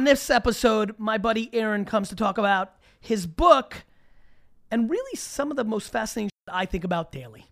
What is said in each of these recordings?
On this episode, my buddy Aaron comes to talk about his book and really some of the most fascinating I think about daily.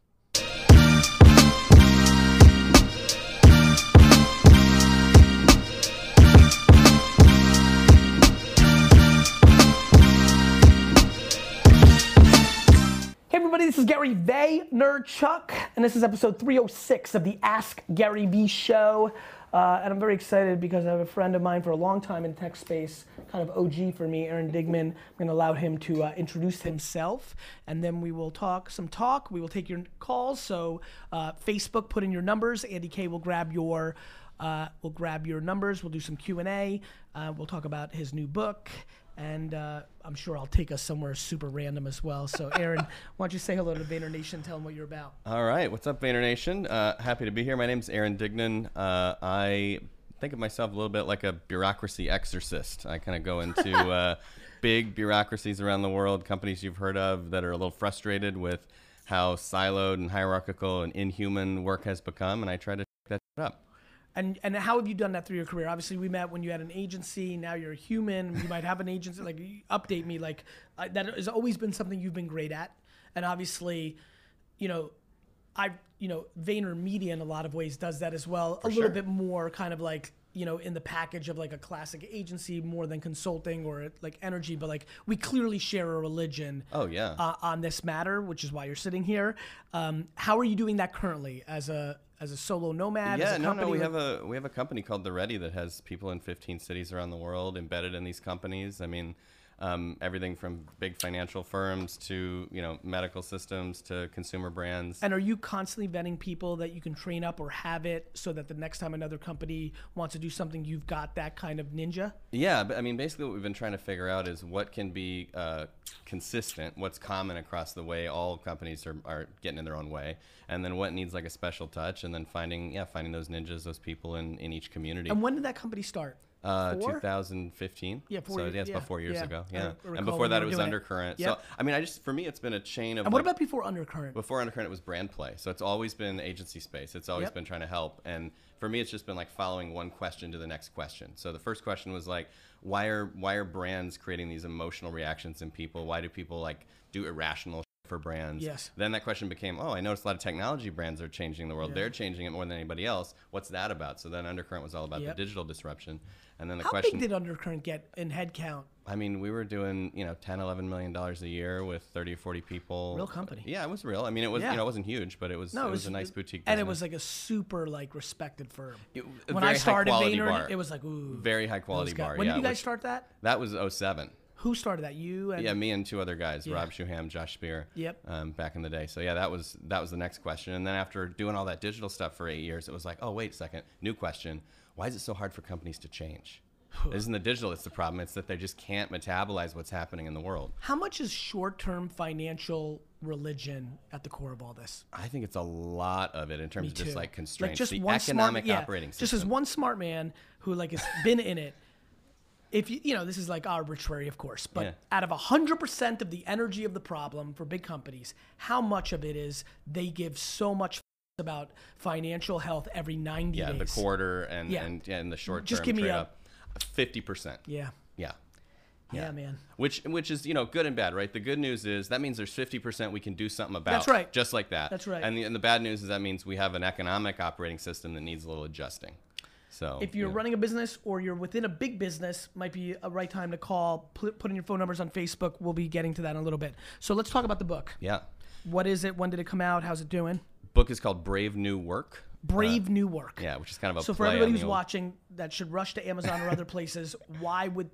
Hey everybody, this is Gary Vaynerchuk, and this is episode 306 of the Ask Gary V show. Uh, and I'm very excited because I have a friend of mine for a long time in tech space, kind of OG for me, Aaron Dignan. I'm going to allow him to uh, introduce himself, and then we will talk some talk. We will take your calls. So uh, Facebook, put in your numbers. Andy K will grab your uh, we'll grab your numbers. We'll do some Q and A. Uh, we'll talk about his new book and uh, I'm sure I'll take us somewhere super random as well. So, Aaron, why don't you say hello to Vayner Nation? Tell them what you're about. All right, what's up, Vayner Nation? Uh, happy to be here. My name's Aaron Dignan. Uh, I think of myself a little bit like a bureaucracy exorcist. I kind of go into uh, big bureaucracies around the world, companies you've heard of that are a little frustrated with how siloed and hierarchical and inhuman work has become, and I try to check that up. And and how have you done that through your career? Obviously, we met when you had an agency. Now you're a human. You might have an agency. Like, update me. Like, I, that has always been something you've been great at. And obviously, you know, I, you know, Vayner Media in a lot of ways does that as well. a little sure. bit more kind of like you know in the package of like a classic agency more than consulting or like energy but like we clearly share a religion Oh, yeah. uh, on this matter which is why you're sitting here um, how are you doing that currently as a as a solo nomad as yeah, a no, company no. We have a we have a company called The Ready that has people in 15 cities around the world embedded in these companies. I mean, um, everything from big financial firms to you know medical systems to consumer brands. And are you constantly vetting people that you can train up or have it so that the next time another company wants to do something, you've got that kind of ninja? Yeah, but I mean, basically, what we've been trying to figure out is what can be uh, consistent, what's common across the way all companies are, are getting in their own way, and then what needs like a special touch, and then finding yeah, finding those ninjas, those people in, in each community. And when did that company start? Uh, 2015. Yeah, four So years- yeah, it's yeah, about four years yeah. ago. Yeah, and before that it was doing it. Undercurrent. Yep. So I mean, I just for me, it's been a chain of. And what like- about before Undercurrent? before Undercurrent, it was brand play. So it's always been agency space. It's always Yep. been trying to help. And for me, it's just been like following one question to the next question. So the first question was like, why are why are brands creating these emotional reactions in people? Why do people like do irrational shit for brands? Yes. Then that question became, oh, I noticed a lot of technology brands are changing the world. Yeah. They're changing it more than anybody else. What's that about? So then Undercurrent was all about Yep. the digital disruption. And then the How question big did Undercurrent get in headcount? I mean, we were doing, you know, 10, 11 million dollars a year with 30 40 people. Real company. Yeah, it was real. I mean, it was, Yeah. you know, it wasn't huge, but it was, No, it was a nice boutique and it was like a super like respected firm. It- when I started Vayner, it was like ooh, very high quality bar. When yeah, did you guys which- start that? That was 07. Who started that? You and Yeah, me and two other guys, Yeah. Rob Shuham, Josh Spear. Yep. Um, back in the day. So yeah, that was that was the next question. And then after doing all that digital stuff for eight years, it was like, oh wait a second, new question. Why is it so hard for companies to change? it isn't the digital that's the problem. It's that they just can't metabolize what's happening in the world. How much is short-term financial religion at the core of all this? I think it's a lot of it in terms of just like constraints. just the one economic smart, yeah, operating system. Just as one smart man who like has been in it. If you you know this is like arbitrary, of course, but Yeah. out of hundred percent of the energy of the problem for big companies, how much of it is they give so much about financial health every ninety yeah, days? the quarter and Yeah. and, yeah, and the short term Just give me a- Fifty percent. Yeah, Yeah. yeah, man. Which which is you know good and bad, right? The good news is that means there's 50% we can do something about. That's right. Just like that. That's right. And the, and the bad news is that means we have an economic operating system that needs a little adjusting. So If you're yeah. running a business or you're within a big business, might be a right time to call. Put, put in your phone numbers on Facebook. We'll be getting to that in a little bit. So let's talk about the book. yeah, What is it? When did it come out? How's it doing? book is called Brave New Work. Brave New Work. Uh, Yeah, which is kind of a So for everybody who's old- watching that should rush to Amazon or other places, why would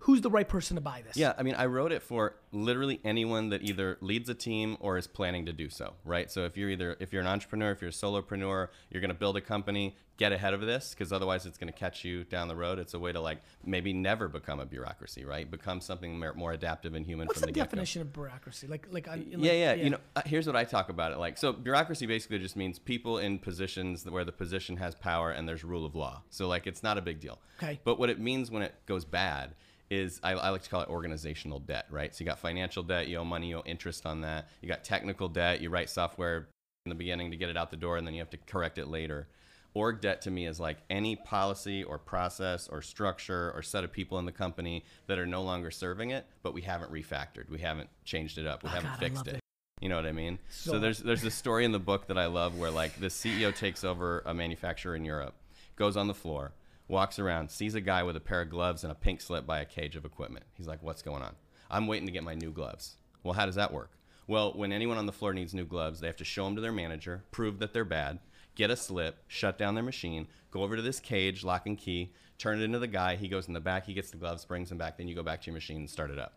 who's the right person to buy this? Yeah, I mean, I wrote it for literally anyone that either leads a team or is planning to do so, right? So if you're either if you're an entrepreneur, if you're a solopreneur, you're going to build a company, get ahead of this because otherwise it's going to catch you down the road. It's a way to like maybe never become a bureaucracy, right? Become something more, more adaptive and human What's from the, the, definition of bureaucracy? Like like, I, like Yeah, yeah, You know, uh, here's what I talk about it like. So bureaucracy basically just means people in positions where the position has power and there's rule of law. So like it's not a big deal. Okay. But what it means when it goes bad is I, I like to call it organizational debt, right? So you got financial debt, you owe money, you owe interest on that. You got technical debt, you write software in the beginning to get it out the door and then you have to correct it later. Org debt to me is like any policy or process or structure or set of people in the company that are no longer serving it, but we haven't refactored. We haven't changed it up. We oh, haven't God, fixed it. it. You know what I mean? So, So- there's there's this story in the book that I love where like the CEO takes over a manufacturer in Europe, goes on the floor, walks around, sees a guy with a pair of gloves and a pink slip by a cage of equipment. He's like, "What's going on?" I'm waiting to get my new gloves. Well, how does that work? Well, when anyone on the floor needs new gloves, they have to show them to their manager, prove that they're bad, get a slip, shut down their machine, go over to this cage, lock and key, turn it into the guy. He goes in the back, he gets the gloves, brings them back, then you go back to your machine and start it up.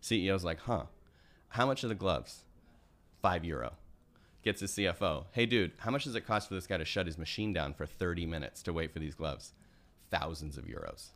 CEO's like, huh, how much are the gloves? Five euro. Gets his CFO, hey dude, how much does it cost for this guy to shut his machine down for 30 minutes to wait for these gloves? Thousands of euros.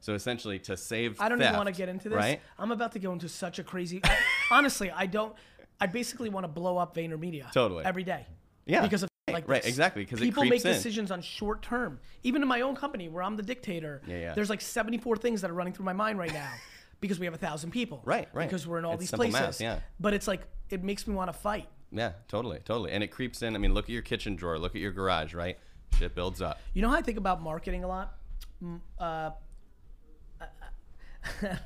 So essentially, to save I don't even want to get into this. Right? I'm about to go into such a crazy. I, honestly, I don't. I basically want to blow up VaynerMedia. Totally. Every day. Yeah, Because of right, like right, this. exactly, 'cause it people make in. decisions on short term. Even in my own company, where I'm the dictator, Yeah, yeah. there's like 74 things that are running through my mind right now. Because we have a thousand people, Right, right. Because we're in all It's these places, math, yeah. But it's like it makes me want to fight. Yeah, totally, totally. And it creeps in. I mean, look at your kitchen drawer, look at your garage, right? Shit builds up. You know how I think about marketing a lot? Mm, Uh,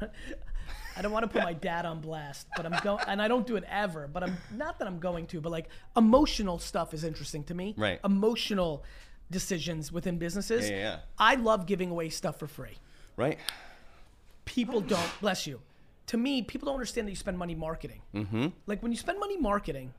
I don't want to put my dad on blast, but I'm going, and I don't do it ever. But I'm not that I'm going to, but like emotional stuff is interesting to me. Right. Emotional decisions within businesses. Yeah, yeah, yeah. I love giving away stuff for free. Right? People don't. Bless you. To me, people don't understand that you spend money marketing. Mm-hmm. Like when you spend money marketing,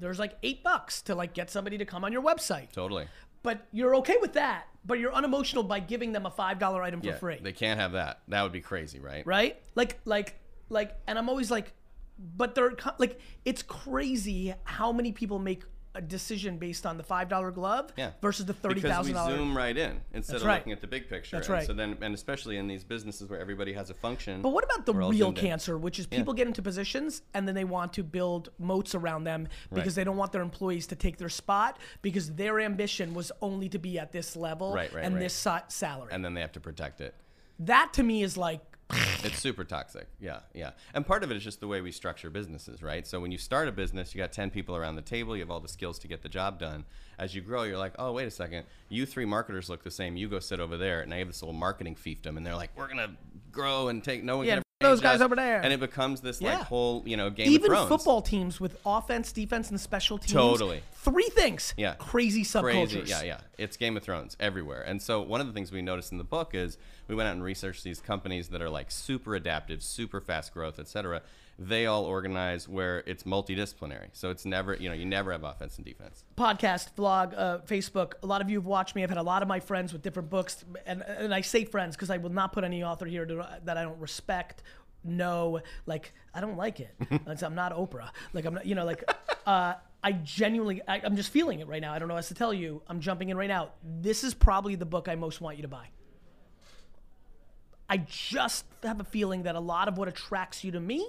there's like eight bucks to like get somebody to come on your website. Totally. But you're okay with that. But you're unemotional by giving them a five dollar item for Yeah, free, they can't have that. That would be crazy, right? right? Like, like, like, and I'm always like, but they're like, it's crazy how many people make a decision based on the five dollar glove Yeah. versus the thirty Because thousand we dollars. zoom right in instead That's of right. looking at the big picture. That's and right. So then, and especially in these businesses where everybody has a function. But what about the real cancer, which is people get into positions and then they want to build moats around them because Right. they don't want their employees to take their spot because their ambition was only to be at this level Right, right, and this salary. And then they have to protect it. that to me is like, It's super toxic. Yeah, yeah. And part of it is just the way we structure businesses, right? So when you start a business, you got 10 people around the table, you have all the skills to get the job done. As you grow, you're like, oh, wait a second. You three marketers look the same. You go sit over there. And I have this little marketing fiefdom. And they're like, we're going to grow and take no one Yeah, those guys us." over there. And it becomes this like Yeah. whole, you know, Game even of Thrones. Even football teams with offense, defense, and special teams. Totally. Three things. Yeah. Crazy subcultures. Crazy. Yeah, yeah. It's Game of Thrones everywhere. And so one of the things we noticed in the book is we went out and researched these companies that are like super adaptive, super fast growth, et cetera. They all organize where it's multidisciplinary. So it's never, you know, you never have offense and defense. Podcast, vlog, uh, Facebook. A lot of you have watched me. I've had a lot of my friends with different books, and and I say friends because I will not put any author here to, that I don't respect. No, like I don't like it. I'm not Oprah. Like I'm not, you know, like uh, I genuinely, I, I'm just feeling it right now. I don't know what else to tell you. I'm jumping in right now. This is probably the book I most want you to buy. I just have a feeling that a lot of what attracts you to me,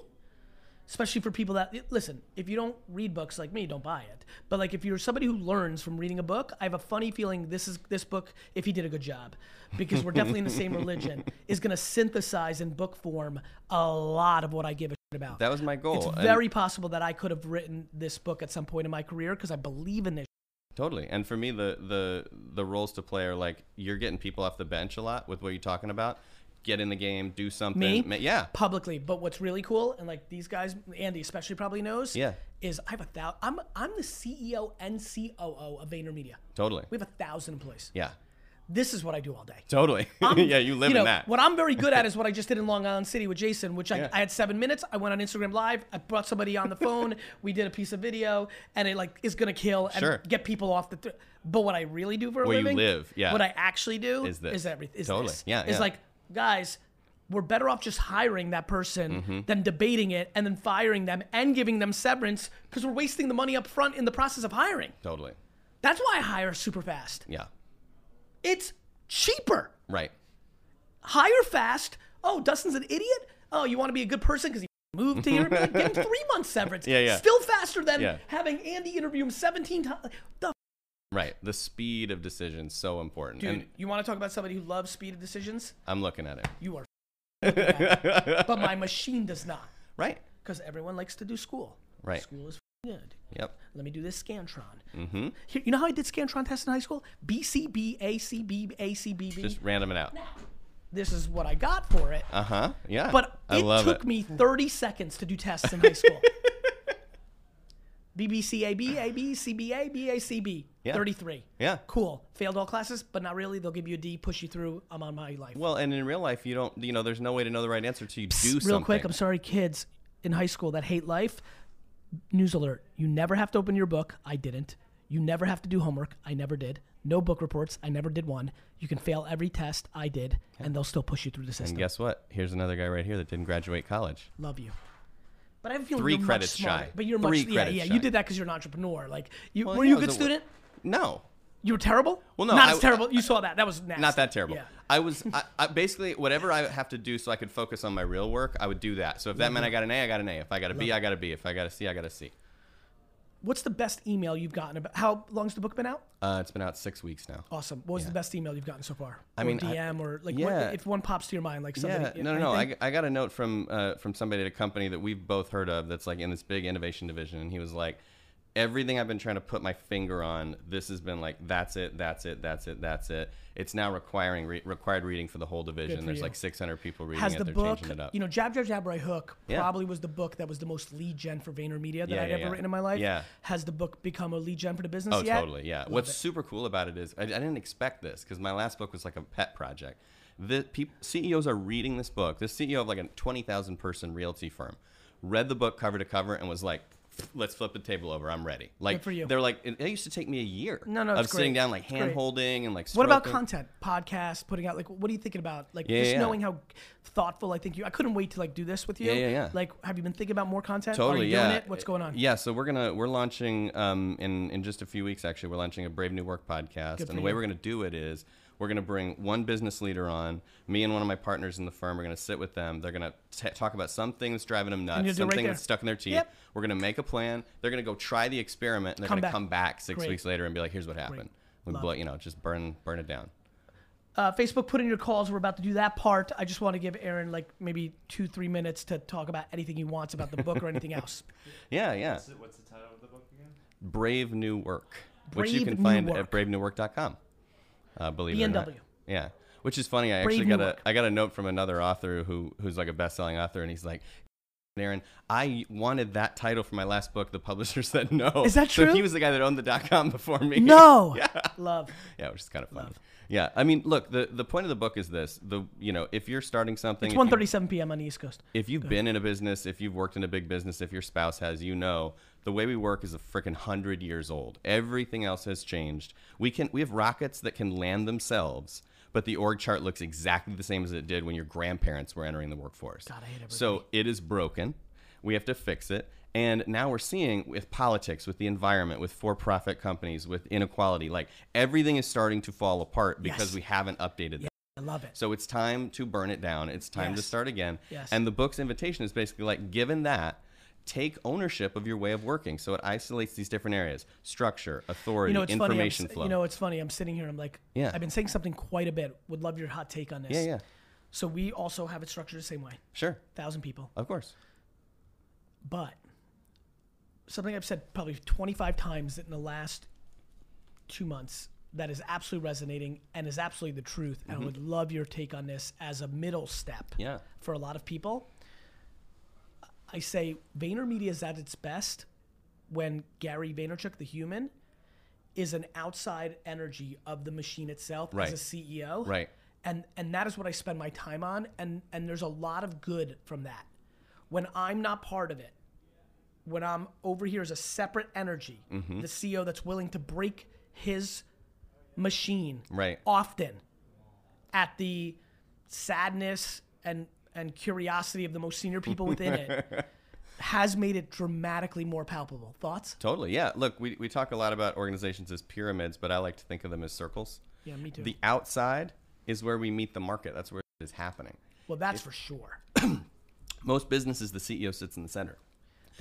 especially for people that listen, if you don't read books like me, don't buy it. But like if you're somebody who learns from reading a book, I have a funny feeling this is this book, if he did a good job, because we're definitely in the same religion, is gonna synthesize in book form a lot of what I give a shit about. That was my goal. it's And- very possible that I could have written this book at some point in my career because I believe in this. Totally. And for me, the the the roles to play are like you're getting people off the bench a lot with what you're talking about. Get in the game, do something. Me? Ma- Yeah. publicly. But what's really cool, and like these guys, Andy especially probably knows, Yeah. is I have a thousand. I'm I'm the CEO and COO of VaynerMedia. Totally. We have a thousand employees. Yeah. This is what I do all day. Totally. Yeah, you live know, in that. What I'm very good at is what I just did in Long Island City with Jason, which I, Yeah. I had seven minutes. I went on Instagram Live. I brought somebody on the phone. we did a piece of video, and it like is gonna kill and Sure. get people off the. Th- but what I really do for a Where you living, live, yeah. What I actually do Is this. is everything. Is Totally. this. Yeah, Is yeah. like guys. We're better off just hiring that person Mm-hmm. than debating it and then firing them and giving them severance because we're wasting the money up front in the process of hiring. totally. That's why I hire super fast. Yeah. It's cheaper Right. hire fast. Oh, Dustin's an idiot. Oh, you want to be a good person because he moved here? Like, Give him three months severance. Yeah, yeah. Still faster than Yeah. having Andy interview him 17 times. The Right. The speed of decisions so important. dude, And you want to talk about somebody who loves speed of decisions? I'm looking at it. You are. at but my machine does not, Right. because everyone likes to do school. Right. School is good. Yep. Let me do this Scantron. Mm-hmm. Here, you know how I did Scantron tests in high school? BCB, ACB, ACBB. Just random it out. this is what I got for it. Uh huh. Yeah. But I it took it. me 30 seconds to do tests in high school. BBCAB, AB, CBA, BACB. Yeah. 33. Yeah. Cool. Failed all classes, but not really. They'll give you a D, push you through. I'm on my life. Well, and in real life, you don't. You know, there's no way to know the right answer till you do Real something. Real quick, I'm sorry, kids in high school that hate life. News alert. You never have to open your book. I didn't. You never have to do homework. I never did. No book reports. I never did one. You can fail every test. I did. And they'll still push you through the system. And guess what? Here's another guy right here that didn't graduate college. Love you. But I a feeling Three you're much credits smarter. shy. But you're Three much yeah, yeah. shy. You did that because you're an entrepreneur. Like you Well, were you a I good a- student? No, You were terrible? Well, no, not I- as terrible. You saw that. That was nasty. not that terrible. Yeah. I was I, I basically whatever I have to do so I could focus on my real work. I would do that. So if that meant I mm-hmm. got an A, I got an A. If I got a B, I got a B. If I got a C, I got a C. What's the best email you've gotten about? How long's the book been out? Uh, it's been out six weeks now. Awesome. What was the best email you've gotten so far? I or mean, I- DM or like yeah. what, if one pops to your mind, like somebody. Yeah, no, no, no. I. I got a note from uh, from somebody at a company that we've both heard of that's like in this big innovation division, and he was like, everything I've been trying to put my finger on, this has been like, that's it, that's it, that's it, that's it. It's now requiring re- required reading for the whole division. There's you. like 600 people reading Has it. the They're book, changing it up. you know, Jab Jab Jab Right Hook Yeah. probably was the book that was the most lead gen for VaynerMedia that Yeah, I'd yeah, ever yeah. written in my life. Yeah. Has the book become a lead gen for the business Oh, yet? totally. Yeah. What's super cool about it is I, I didn't expect this because my last book was like a pet project. The CEOs are reading this book. This CEO of like a 20,000 person realty firm read the book cover to cover and was like, let's flip the table over. I'm ready. Like, for you. they're like, it, it used to take me a year No, no, of it's sitting great. down, like It's great. hand holding and like What about stroking. content, podcast, putting out? Like, what are you thinking about? Like, Yeah, just yeah, yeah. knowing how thoughtful I think you. I couldn't wait to like do this with you. Yeah, yeah, yeah. Like, have you been thinking about more content? Totally, Are you yeah. doing it? What's going on? Yeah, so we're gonna we're launching um, in in just a few weeks. Actually, we're launching a Brave New Work podcast, and the way we're gonna do it is we're gonna bring one business leader on. Me and one of my partners in the firm are gonna sit with them. They're gonna talk about something that's driving them nuts, do it right something that's stuck in their teeth. Yep. We're gonna make a plan. They're gonna go try the experiment, and they're gonna come back six Great. weeks later and be like, "Here's what happened." We blow, you know, just burn burn it down. Uh, Facebook, put in your calls. We're about to do that part. I just want to give Aaron like maybe two, three minutes to talk about anything he wants about the book or anything else. Yeah, yeah. What's the, what's the title of the book again? Brave New Work, which you can find Work. at bravenewwork.com. Uh, believe it or not. Yeah. Which is funny. I Brave actually got a Work. Got a note from another author who who's like a best-selling author, and he's like, Aaron, I wanted that title for my last book. The publisher said no. Is that true? So he was the guy that owned the dot com before me. No. yeah. Love. Yeah, which is kind of funny. Yeah, I mean, look, the the point of the book is this: the you know, if you're starting something, It's if 1:37 p.m. on the East Coast. if you've been in a business, if you've worked in a big business, if your spouse has, you know the way we work is a freaking hundred years old. Everything else has changed. We can we have rockets that can land themselves, but the org chart looks exactly the same as it did when your grandparents were entering the workforce. God, I hate everybody. so it is broken. We have to fix it. And now we're seeing with politics, with the environment, with for-profit companies, with inequality, like everything is starting to fall apart because Yes. we haven't updated them. I love it. So it's time to burn it down. It's time to start again. Yes. And the book's invitation is basically like, given that, take ownership of your way of working. So it isolates these different areas: structure, authority, You know, it's funny. Information s- flow. you know, it's funny. I'm sitting here. And I'm like, Yeah. I've been saying something quite a bit. Would love your hot take on this. yeah, yeah, So we also have it structured the same way. sure, Thousand people. of course. But something I've said probably 25 times in the last two months that is absolutely resonating and is absolutely the truth. And I would love your take on this as a middle step Mm-hmm. Yeah, for a lot of people. I say VaynerMedia is at its best when Gary Vaynerchuk, the human, is an outside energy of the machine itself Right. as a CEO. right. And and that is what I spend my time on. And and there's a lot of good from that. When I'm not part of it, when I'm over here as a separate energy, Mm-hmm. the CEO that's willing to break his machine Right. often at the sadness and and curiosity of the most senior people within it has made it dramatically more palpable. Thoughts? Totally. Yeah. Look, we, we talk a lot about organizations as pyramids, but I like to think of them as circles. Yeah, me too. The outside is where we meet the market. That's where it is happening. well, that's for sure. Most businesses, the CEO sits in the center.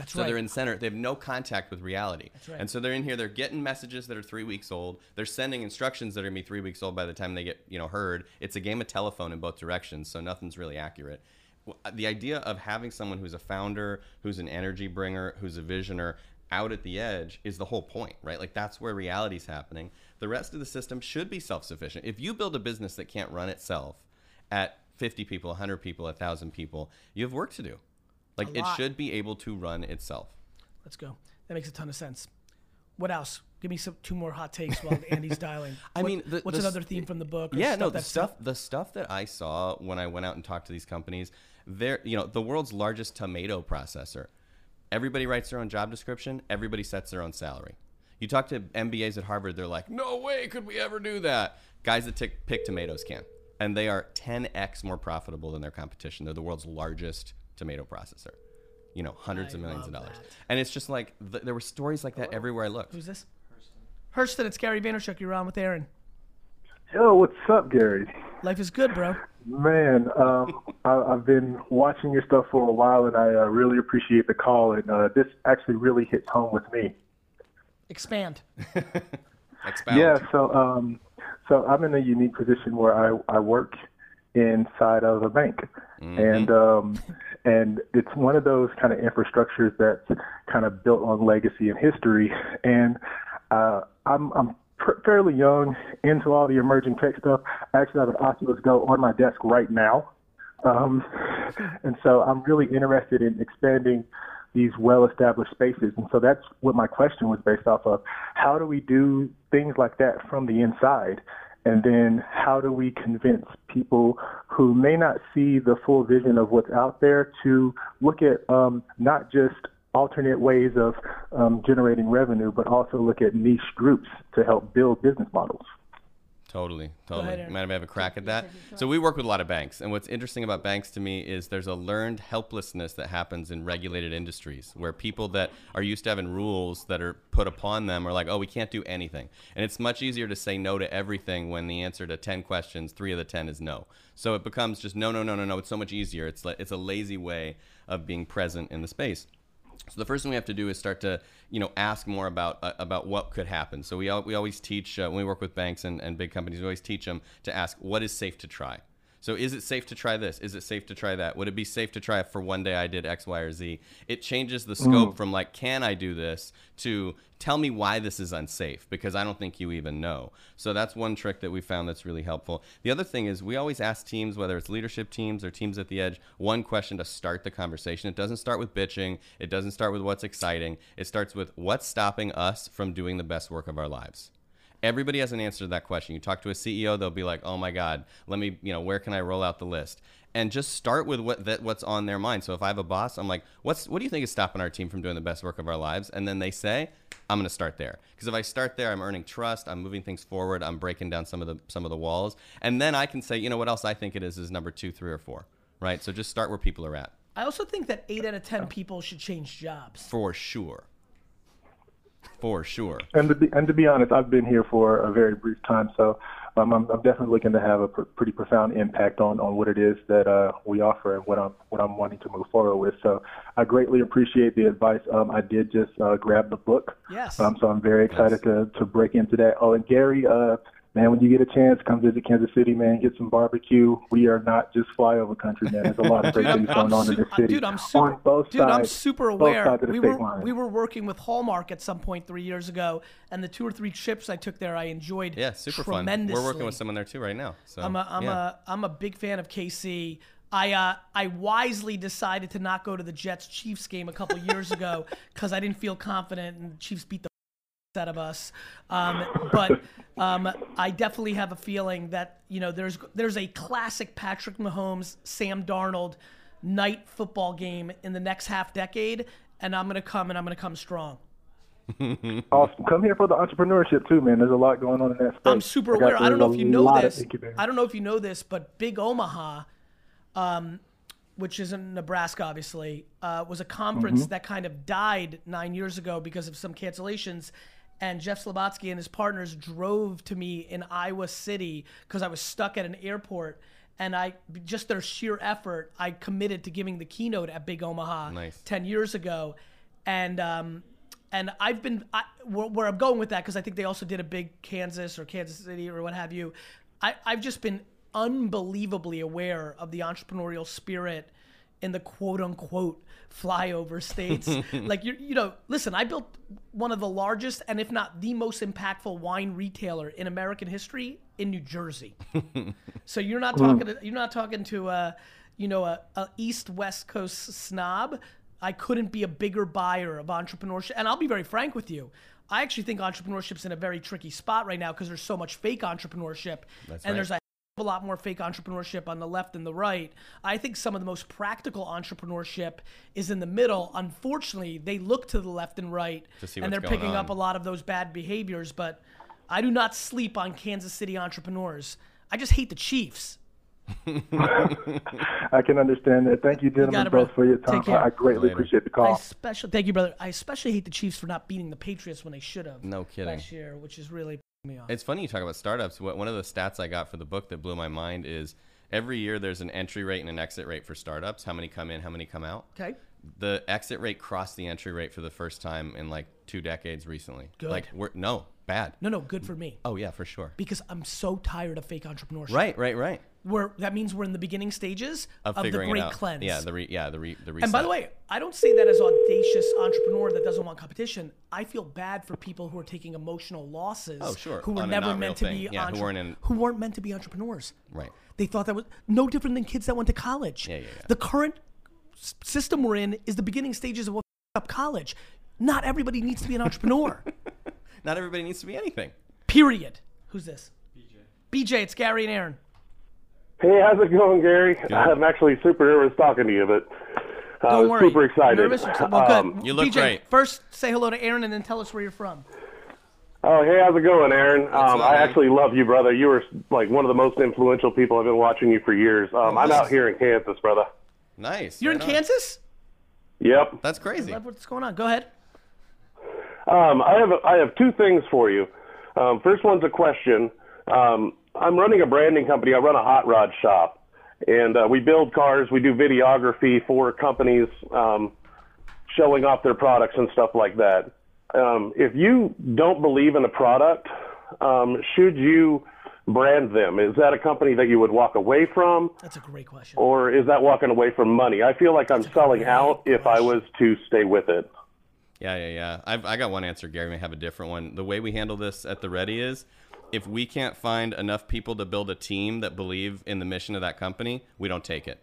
That's So right. they're in center. They have no contact with reality. That's right. And so they're in here. They're getting messages that are three weeks old. They're sending instructions that are gonna be three weeks old by the time they get you know heard. It's a game of telephone in both directions. So nothing's really accurate. Uh, the idea of having someone who's a founder, who's an energy bringer, who's a visioner, out at the edge is the whole point, right? Like that's where reality's happening. The rest of the system should be self-sufficient. If you build a business that can't run itself at 50 people, 100 people, 1,000 people, you have work to do. Like it should be able to run itself. Let's go. That makes a ton of sense. What else? Give me some two more hot takes while Andy's dialing. I What- mean, the- what's the another s- theme from the book? or yeah, no, the that's- stuff the stuff that I saw when I went out and talked to these companies, they're you know the world's largest tomato processor. Everybody writes their own job description. Everybody sets their own salary. You talk to MBAs at Harvard, they're like, "No way could we ever do that." Guys that tick, pick tomatoes can, and they are 10x more profitable than their competition. They're the world's largest tomato processor. You know, hundreds of millions of dollars. that. And it's just like th- there were stories like that everywhere I looked. Who's this? Hurston, it's Gary Vaynerchuk. You're on with Aaron. Yo, what's up, Gary? Life is good, bro. Man, um, I, I've been watching your stuff for a while, and I uh, really appreciate the call. And uh, this actually really hits home with me. Expand. Expound. Yeah, so um, so I'm in a unique position where I, I work inside of a bank, and um, and it's one of those kind of infrastructures that's kind of built on legacy and history. And uh, I'm I'm pr- fairly young into all the emerging tech stuff. I actually have an Oculus Go on my desk right now, um, and so I'm really interested in expanding these well-established spaces. And so that's what my question was based off of. How do we do things like that from the inside? And then how do we convince people who may not see the full vision of what's out there to look at um, not just alternate ways of um, generating revenue, but also look at niche groups to help build business models? Totally, totally. ahead. Might have a crack at that. So we work with a lot of banks, and what's interesting about banks to me is there's a learned helplessness that happens in regulated industries where people that are used to having rules that are put upon them are like, oh, we can't do anything, and it's much easier to say no to everything when the answer to ten questions, three of the ten is no. So it becomes just no, no, no, no, no. It's so much easier. It's like it's a lazy way of being present in the space. So the first thing we have to do is start to, you know, ask more about uh, about what could happen. So we we always teach uh, when we work with banks and, and big companies, we always teach them to ask what is safe to try. So is it safe to try this? Is it safe to try that? Would it be safe to try if for one day I did X, Y, or Z? It changes the scope mm. from like, can I do this to tell me why this is unsafe because I don't think you even know. So that's one trick that we found that's really helpful. The other thing is we always ask teams, whether it's leadership teams or teams at the edge, one question to start the conversation. It doesn't start with bitching. It doesn't start with what's exciting. It starts with what's stopping us from doing the best work of our lives. Everybody has an answer to that question. You talk to a CEO, they'll be like, "Oh my God, let me, you know, where can I roll out the list?" And just start with what that what's on their mind. So if I have a boss, I'm like, "What's what do you think is stopping our team from doing the best work of our lives?" And then they say, "I'm going to start there." Because if I start there, I'm earning trust, I'm moving things forward, I'm breaking down some of the some of the walls, and then I can say, "You know what else I think it is is number 2, 3 or 4." Right? So just start where people are at. I also think that eight out of ten people should change jobs. For sure. For sure. And to be and to be honest, I've been here for a very brief time, so um, I'm, I'm definitely looking to have a pr- pretty profound impact on, on what it is that uh, we offer and what I'm what I'm wanting to move forward with. So I greatly appreciate the advice. Um, I did just uh, grab the book, Yes. um, so I'm very excited to to break into that. Oh, and Gary, uh, man, when you get a chance, come visit Kansas City, man. Get some barbecue. We are not just flyover country, man. There's a lot of great Dude, I'm, things going I'm on in this city. dude, I'm super, on both dude, I'm sides, super both aware. sides of the We state were line. we were working with Hallmark at some point three years ago, and the two or three trips I took there, I enjoyed. Yeah, super fun. We're working with someone there too right now. So I'm a I'm yeah. a I'm a big fan of KC. I uh, I wisely decided to not go to the Jets Chiefs game a couple years ago because I didn't feel confident, and the Chiefs beat the out of us. Um, but um, I definitely have a feeling that you know there's there's a classic Patrick Mahomes, Sam Darnold night football game in the next half decade, and I'm gonna come and I'm gonna come strong. Awesome. Come here for the entrepreneurship too, man. There's a lot going on in that space. I'm super aware. I don't know if you know this. I don't know if you know this, but Big Omaha, um, which is in Nebraska, obviously, uh, was a conference Mm-hmm. that kind of died nine years ago because of some cancellations. And Jeff Slobotski and his partners drove to me in Iowa City because I was stuck at an airport. And I just their sheer effort, I committed to giving the keynote at Big Omaha Nice. 10 years ago. And um, and I've been I, where, where I'm going with that because I think they also did a big Kansas or Kansas City or what have you. I, I've just been unbelievably aware of the entrepreneurial spirit in the quote unquote flyover states. like you you know, listen, I built one of the largest and if not the most impactful wine retailer in American history in New Jersey. so you're not hmm. talking to, you're not talking to a you know a, a east west coast snob. I couldn't be a bigger buyer of entrepreneurship. And I'll be very frank with you. I actually think entrepreneurship's in a very tricky spot right now because there's so much fake entrepreneurship That's and right. there's a a lot more fake entrepreneurship on the left and the right. I think some of the most practical entrepreneurship is in the middle. Unfortunately, they look to the left and right To see and they're going picking up a lot of those bad behaviors, but I do not sleep on Kansas City entrepreneurs. I just hate the Chiefs. I can understand that. Thank you, gentlemen, got it, bro. both for your time. I I greatly Later. appreciate the call. I call. especially thank you, brother. I especially hate the Chiefs for not beating the Patriots when they should have. No kidding. Last year, which is really pissing me off. It's funny you talk about startups. What- One of the stats I got for the book that blew my mind is every year there's an entry rate and an exit rate for startups. How many come in, how many come out? okay. The exit rate crossed the entry rate for the first time in like two decades recently. Good. Like we're no bad. No, no, good for me Oh yeah, for sure. because I'm so tired of fake entrepreneurship. Right, right, right. We're that means we're in the beginning stages Of, of, the figuring great it out. cleanse. Yeah, the re, yeah the re, the reset. And by the way, I don't say that as audacious entrepreneur that doesn't want competition. I feel bad for people who are taking emotional losses. Oh, sure. Who were On never meant to real be thing. Yeah, who weren't in- who weren't meant to be entrepreneurs. right. They thought that was no different than kids that went to college. Yeah, yeah, yeah. The current system we're in is the beginning stages of what up college. Not everybody needs to be an entrepreneur. Not everybody needs to be anything. Period. Who's this? BJ. BJ, it's Gary and Aaron. Hey, how's it going, Gary? I'm actually super nervous talking to you, but uh, Don't worry. super excited. Nervous? Well, good. Um, You look BJ, great. First, say hello to Aaron and then tell us where you're from. oh, hey, how's it going, Aaron? Um, I actually love you, brother. You were like one of the most influential people. I've been watching you for years. Um, I'm out here in Kansas, brother. Nice. You're right in on. Kansas? Yep. That's crazy. Love what's going on. Go ahead. Um, I have I have two things for you. Um, first one's a question. Um, I'm running a branding company. I run a hot rod shop, and uh, we build cars. We do videography for companies um, showing off their products and stuff like that. Um, if you don't believe in a product, um, should you brand them? Is that a company that you would walk away from, That's a great question. or is that walking away from money? I feel like I'm selling out if I was to stay with it. Yeah, yeah, yeah. I've, I got one answer. Gary may have a different one. The way we handle this at the Ready is if we can't find enough people to build a team that believe in the mission of that company, we don't take it.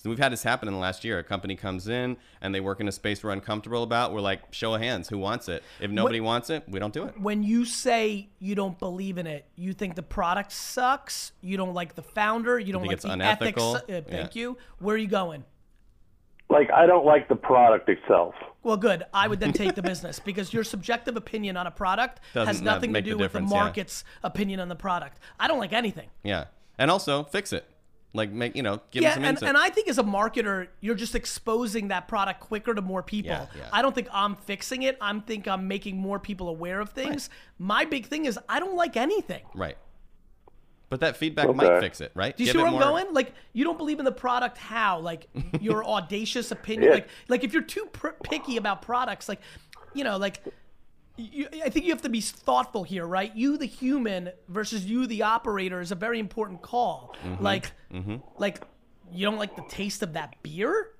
So we've had this happen in the last year. A company comes in and they work in a space we're uncomfortable about. We're like, show of hands, who wants it? If nobody wants it, we don't do it. When you say you don't believe in it, you think the product sucks, you don't like the founder, you don't think like it's the unethical? ethics. Uh, thank Yeah. you. Where are you going? Like I don't like the product itself. Well, good. I would then take the business because your subjective opinion on a product has Doesn't not nothing to make the do with the difference, yeah. market's opinion on the product. I don't like anything. Yeah. And also fix it. Like make you know, give Yeah, them some and, insight. and I think as a marketer, you're just exposing that product quicker to more people. Yeah, yeah. I don't think I'm fixing it. I'm think I'm making more people aware of things. My big thing is I don't like anything. right. But that feedback might fix it, right? Do you Give see it where I'm more- going? Like you don't believe in the product. How? Like your audacious opinion. Yeah. Like like if you're too pr- picky about products, like you know, like you, I think you have to be thoughtful here, right? You, the human, versus you, the operator, is a very important call. Mm-hmm. Like like you don't like the taste of that beer.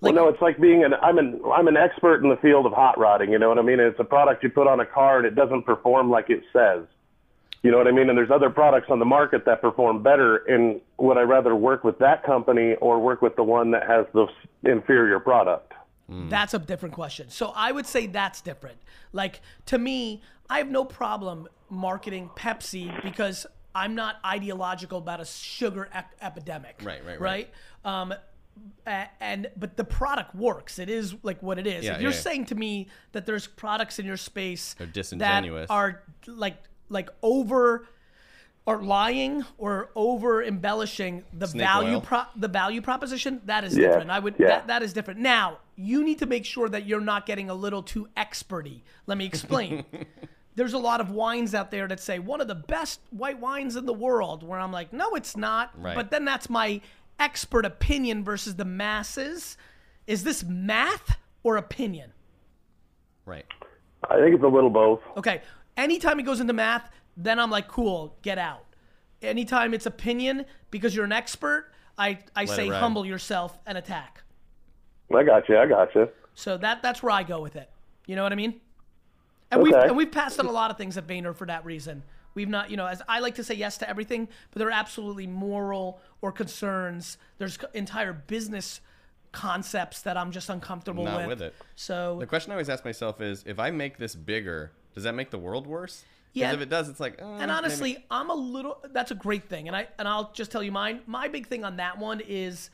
Well, no, it's like being an I'm an I'm an expert in the field of hot rodding. You know what I mean? It's a product you put on a car and it doesn't perform like it says. You know what I mean? And there's other products on the market that perform better. And would I rather work with that company or work with the one that has the inferior product? That's a different question. So I would say that's different. Like to me, I have no problem marketing Pepsi because I'm not ideological about a sugar ec- epidemic. Right, right, right. Um, and but the product works. It is like what it is. Yeah, if you're yeah, yeah. saying to me that there's products in your space They're disingenuous. that are like like over or lying or over embellishing the Snake value oil. pro- the value proposition that is Yeah, different. I would yeah. that, that is different. Now, you need to make sure that you're not getting a little too experty. Let me explain. There's a lot of wines out there that say one of the best white wines in the world where I'm like, "No, it's not." Right. But then that's my expert opinion versus the masses. Is this math or opinion? Right. I think it's a little both. Okay. Anytime it goes into math, then I'm like, cool, get out. Anytime it's opinion, because you're an expert, I, I say humble yourself and attack. I got you. I got you. So that that's where I go with it. You know what I mean? And we've Okay. and we've passed on a lot of things at Vayner for that reason. We've not, you know, as I like to say yes to everything, but there are absolutely moral or concerns. There's entire business concepts that I'm just uncomfortable Not with. with it. So The question I always ask myself is, if I make this bigger, does that make the world worse? Yeah. If it does, it's like. uh, And maybe- honestly, I'm a little. That's a great thing, and I and I'll just tell you mine. My big thing on that one is.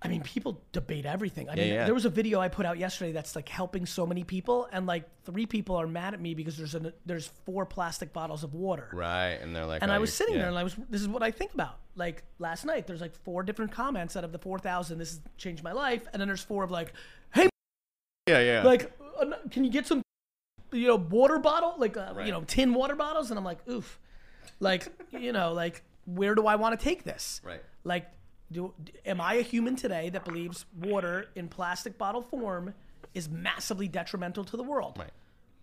I mean, people debate everything. I mean, yeah. there was a video I put out yesterday that's like helping so many people, and like three people are mad at me because there's a there's four plastic bottles of water. Right, and they're like. And oh, I was sitting yeah. there, and I was. This is what I think about. Like last night, there's like four different comments out of the four thousand. This has changed my life, and then there's four of like, hey, Yeah, yeah. like, uh, can you get some, you know, water bottle, like, uh, Right. you know, tin water bottles? And I'm like, oof, like, you know, like, where do I want to take this? Right. Like, do am I a human today that believes water in plastic bottle form is massively detrimental to the world? Right.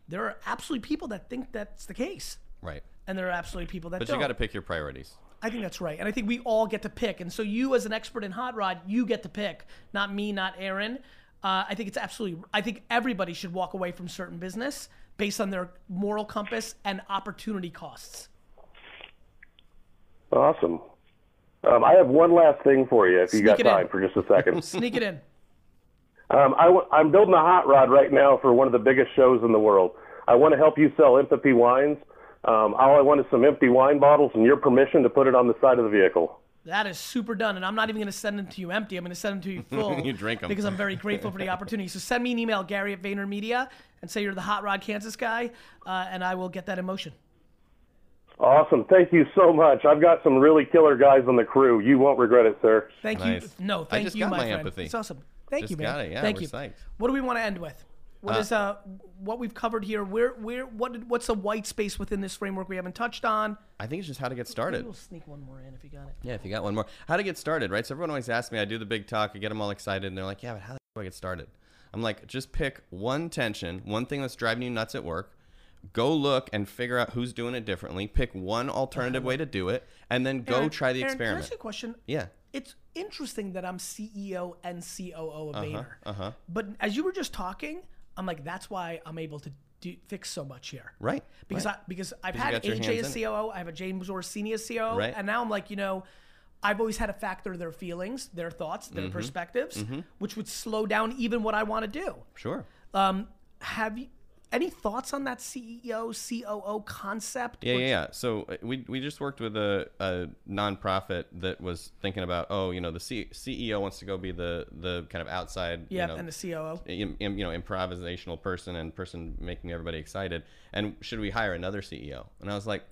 There are absolutely people that think that's the case, Right. and there are absolutely people that But don't. you got to pick your priorities. I think that's right. And I think we all get to pick. And so you, as an expert in hot rod, you get to pick, not me, not Aaron. Uh, I think it's absolutely, I think everybody should walk away from certain business based on their moral compass and opportunity costs. Awesome. Um, I have one last thing for you, if you got it in. time for just a second. Sneak it in. Um, I w- I'm building a hot rod right now for one of the biggest shows in the world. I want to help you sell empathy wines. Um, all I want is some empty wine bottles and your permission to put it on the side of the vehicle. That is super done. And I'm not even going to send them to you empty. I'm going to send them to you full. You drink 'em. Because I'm very grateful for the opportunity. So send me an email, Gary at VaynerMedia, and say you're the Hot Rod Kansas guy, uh, and I will get that in motion. Awesome. Thank you so much. I've got some really killer guys on the crew. You won't regret it, sir. Thank Nice. you. No, I thank just you, got my, my friend. empathy. It's awesome. Thank Just you, man. got it. Yeah, thank we're you. psyched. What do we want to end with? What Uh, is uh what we've covered here? Where where what did, what's the white space within this framework we haven't touched on? I think it's just how to get started. We'll sneak one more in if you got it. Yeah, if you got one more. How to get started, right? So everyone always asks me, I do the big talk, I get them all excited, and they're like, yeah, but how the do I get started? I'm like, just pick one tension, one thing that's driving you nuts at work. Go look and figure out who's doing it differently. Pick one alternative way to do it, and then go Aaron- try the Aaron, Can I experiment. ask you a question? Yeah. It's interesting that I'm CEO and COO of Vayner. uh-huh. But as you were just talking, I'm like, that's why I'm able to do, fix so much here. Right. because right. I because I've had AJ as. COO, I have a James Orsini as COO, Right. and now I'm like, you know, I've always had to factor their feelings, their thoughts, Mm-hmm. their perspectives, which would slow down even what I want to do. Sure. Um, have you any thoughts on that CEO COO concept? Yeah, yeah, yeah. So uh, we, we just worked with a, a nonprofit that was thinking about, oh, you know, the C- CEO wants to go be the, the kind of outside, Yeah, you know, and the COO. im- im- you know improvisational person and person making everybody excited. And should we hire another ceo and i was like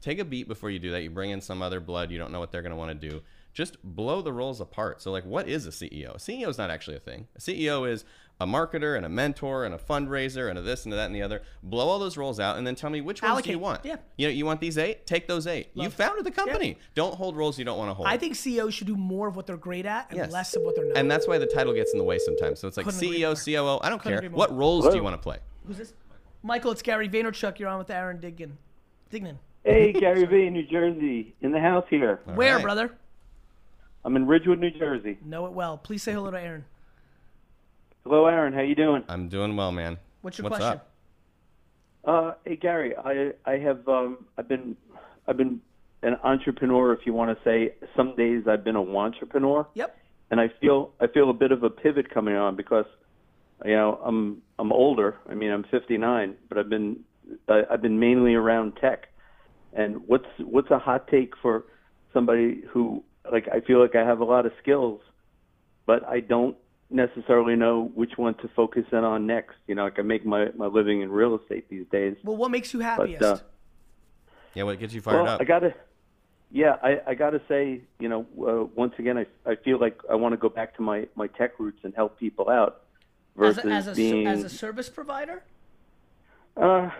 take a beat before you do that. You bring in some other blood. You don't know what they're going to want to do. Just blow the roles apart. So like what is a ceo a ceo is not actually a thing. A ceo is a marketer and a mentor and a fundraiser and a this and a that and the other blow all those roles out and then tell me which ones do you want yeah. you know you want these eight take those eight you founded the company don't hold roles you don't want to hold I think CEOs should do more of what they're great at and Yes. less of what they're not. and that's why the title gets in the way sometimes so it's like Couldn't ceo coo i don't Couldn't care what roles do you want to play Who's this? Michael, it's Gary Vaynerchuk. You're on with Aaron Dignan. Dignan. Hey, Gary V, New Jersey, in the house here. Where, right. brother? I'm in Ridgewood, New Jersey. Know it well. Please say hello to Aaron. Hello, Aaron. How you doing? i'm doing well man What's your What's question? up? Uh, hey, Gary. I I have um I've been I've been an entrepreneur, if you want to say. Some days I've been a entrepreneur, Yep. and I feel I feel a bit of a pivot coming on because you know I'm I'm older. I mean I'm 59, but I've been I, I've been mainly around tech. And what's what's a hot take for somebody who like I feel like I have a lot of skills, but I don't necessarily know which one to focus in on next. You know, like I make my my living in real estate these days. Well, what makes you But happiest? uh, Yeah, what gets you fired well, up? I gotta, yeah, I, I gotta say, you know, uh, once again, I, I feel like I want to go back to my, my tech roots and help people out as versus a, as, a, being, as a service provider? uh,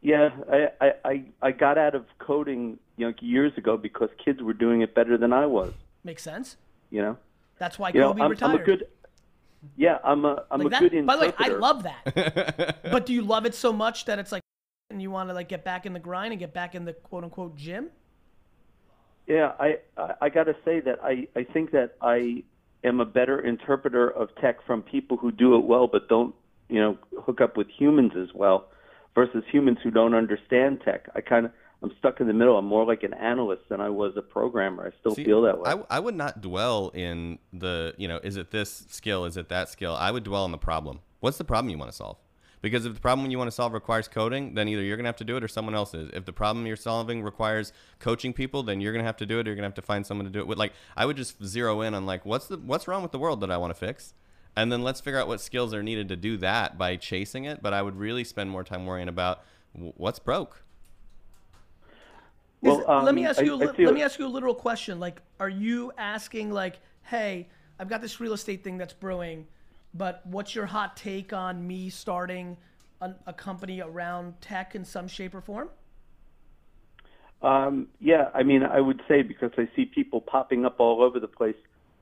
yeah, I, I, I, I got out of coding, you know, years ago because kids were doing it better than I was. Makes sense. You know, That's why you know, Kobe I'm, I'm a good, yeah, I'm a, I'm like a that, good by the way. I love that. but do you love it so much that it's like, and you want to like get back in the grind and get back in the quote unquote gym? Yeah, I I, I got to say that I I think that I am a better interpreter of tech from people who do it well but don't, you know, hook up with humans as well, versus humans who don't understand tech. I kind of I'm stuck in the middle. I'm more like an analyst than I was a programmer. I still See, feel that way. I, I would not dwell in the, you know, is it this skill? Is it that skill? I would dwell on the problem. What's the problem you want to solve? Because if the problem you want to solve requires coding, then either you're going to have to do it or someone else is. If the problem you're solving requires coaching people, then you're going to have to do it or you're going to have to find someone to do it with. Like, I would just zero in on like, what's the what's wrong with the world that I want to fix? And then let's figure out what skills are needed to do that by chasing it. But I would really spend more time worrying about w- what's broke. Is- Well, let me um, ask you. A I li- feel- let me ask you a literal question. Like, are you asking like, "Hey, I've got this real estate thing that's brewing, but what's your hot take on me starting a, a company around tech in some shape or form?" Um, yeah, I mean, I would say because I see people popping up all over the place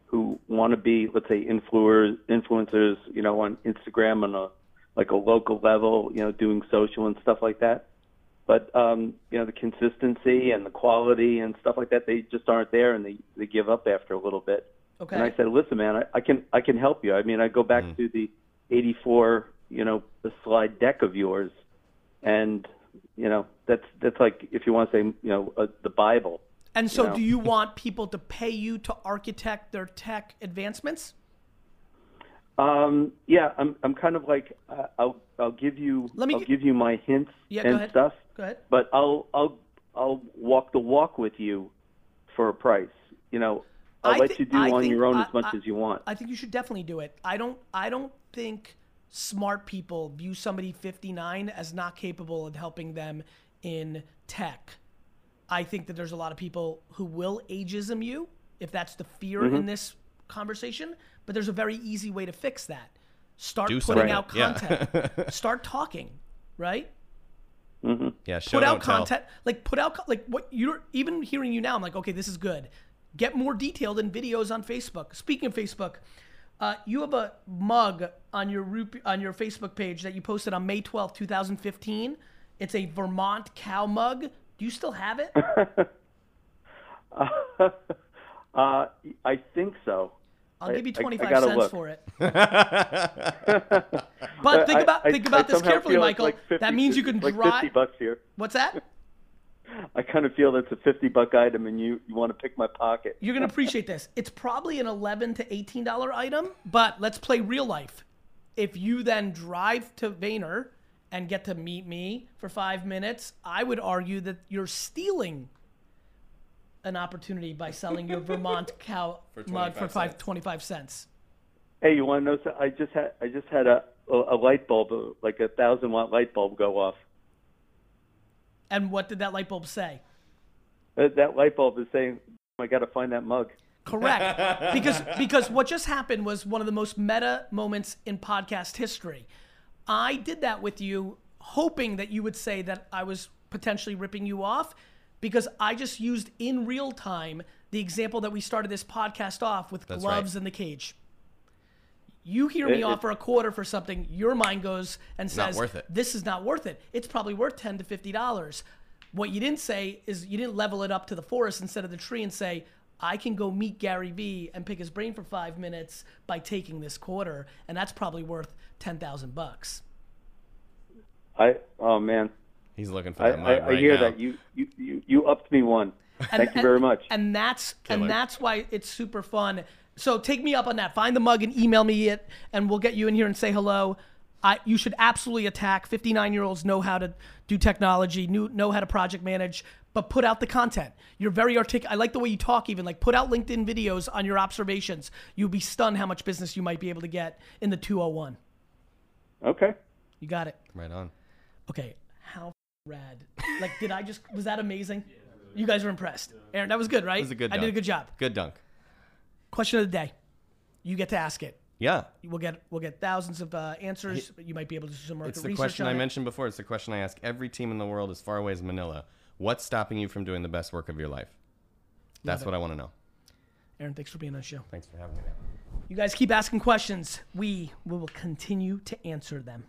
who want to be, let's say, influencers, influencers, you know, on Instagram on a like a local level, you know, doing social and stuff like that. But um, you know, the consistency and the quality and stuff like that, they just aren't there, and they they give up after a little bit. Okay. And I said, listen, man, I, I can I can help you. I mean, I go back to the '84, you know, the slide deck of yours, and you know, that's that's like if you want to say, you know, uh, the Bible. And so, know. do you want people to pay you to architect their tech advancements? Um, yeah, I'm I'm kind of like uh, I'll I'll give you Let me I'll get- give you my hints Yeah, go ahead. stuff, Go ahead. but I'll I'll I'll walk the walk with you for a price. You know, I'll I let thi- you do I on think- your own I- as much I- as you want. I think you should definitely do it. I don't. I don't think smart people view somebody 59 as not capable of helping them in tech. I think that there's a lot of people who will ageism you if that's the fear Mm-hmm. in this conversation. But there's a very easy way to fix that. Start Do putting something. out Yeah. content. Start talking, right? Yeah, show put out don't tell. content like put out like what you're even hearing you now i'm like okay this is good get more detailed in videos on facebook speaking of facebook uh, you have a mug on your Rup- on your facebook page that you posted on may 12th 2015 it's a vermont cow mug do you still have it Uh, I think so. I'll give you I- I 25 cents look. for it but think about I- think I about this carefully michael like 50 that means you can like drive 50 bucks here. what's that I kind of feel that's a 50 buck item, and you you want to pick my pocket. You're gonna appreciate this. It's probably an eleven to eighteen dollar item, but let's play real life. If you then drive to Vayner and get to meet me for five minutes, I would argue that you're stealing an opportunity by selling your Vermont cow mug for 25 five, cents. Hey, you want to know? something? I just had I just had a a, a light bulb, uh, like a thousand watt light bulb, go off. And what did that light bulb say? That, that light bulb is saying, "I got to find that mug." Correct. because because what just happened was one of the most meta moments in podcast history. I did that with you hoping that you would say that I was potentially ripping you off because I just used in real time the example that we started this podcast off with That's gloves right. in the cage. You hear me It- it- offer a quarter for something, your mind goes and says, worth it. "This is not worth it. It's probably worth ten to fifty dollars." What you didn't say is you didn't level it up to the forest instead of the tree and say, "I can go meet Gary Vee and pick his brain for five minutes by taking this quarter, and that's probably worth ten thousand bucks." I oh man, He's looking for I, that mug I, I right hear now. that you, you you you upped me one. Thank you and- very much. And that's Killer. and that's why it's super fun. So take me up on that. Find the mug and email me it, and we'll get you in here and say hello. I, you should absolutely attack. 59 year olds know how to do technology, knew, know how to project manage, but put out the content. You're very articulate. I like the way you talk, even. Like, put out LinkedIn videos on your observations. You'll be stunned how much business you might be able to get in the 201. okay. You got it. Right on. Okay, how rad. Like, did I just, was that amazing? You guys are impressed. Aaron, that was good, right? It was a good I did a good job. Good dunk. Question of the day. You get to ask it. Yeah. We'll get we'll get thousands of uh, answers. You might be able to do some market It's the research question on I it. mentioned before. It's the question I ask every team in the world as far away as Manila. What's stopping you from doing the best work of your life? That's it. what I want to know. Aaron, thanks for being on the show. Thanks for having me. man. You guys keep asking questions. We we will continue to answer them.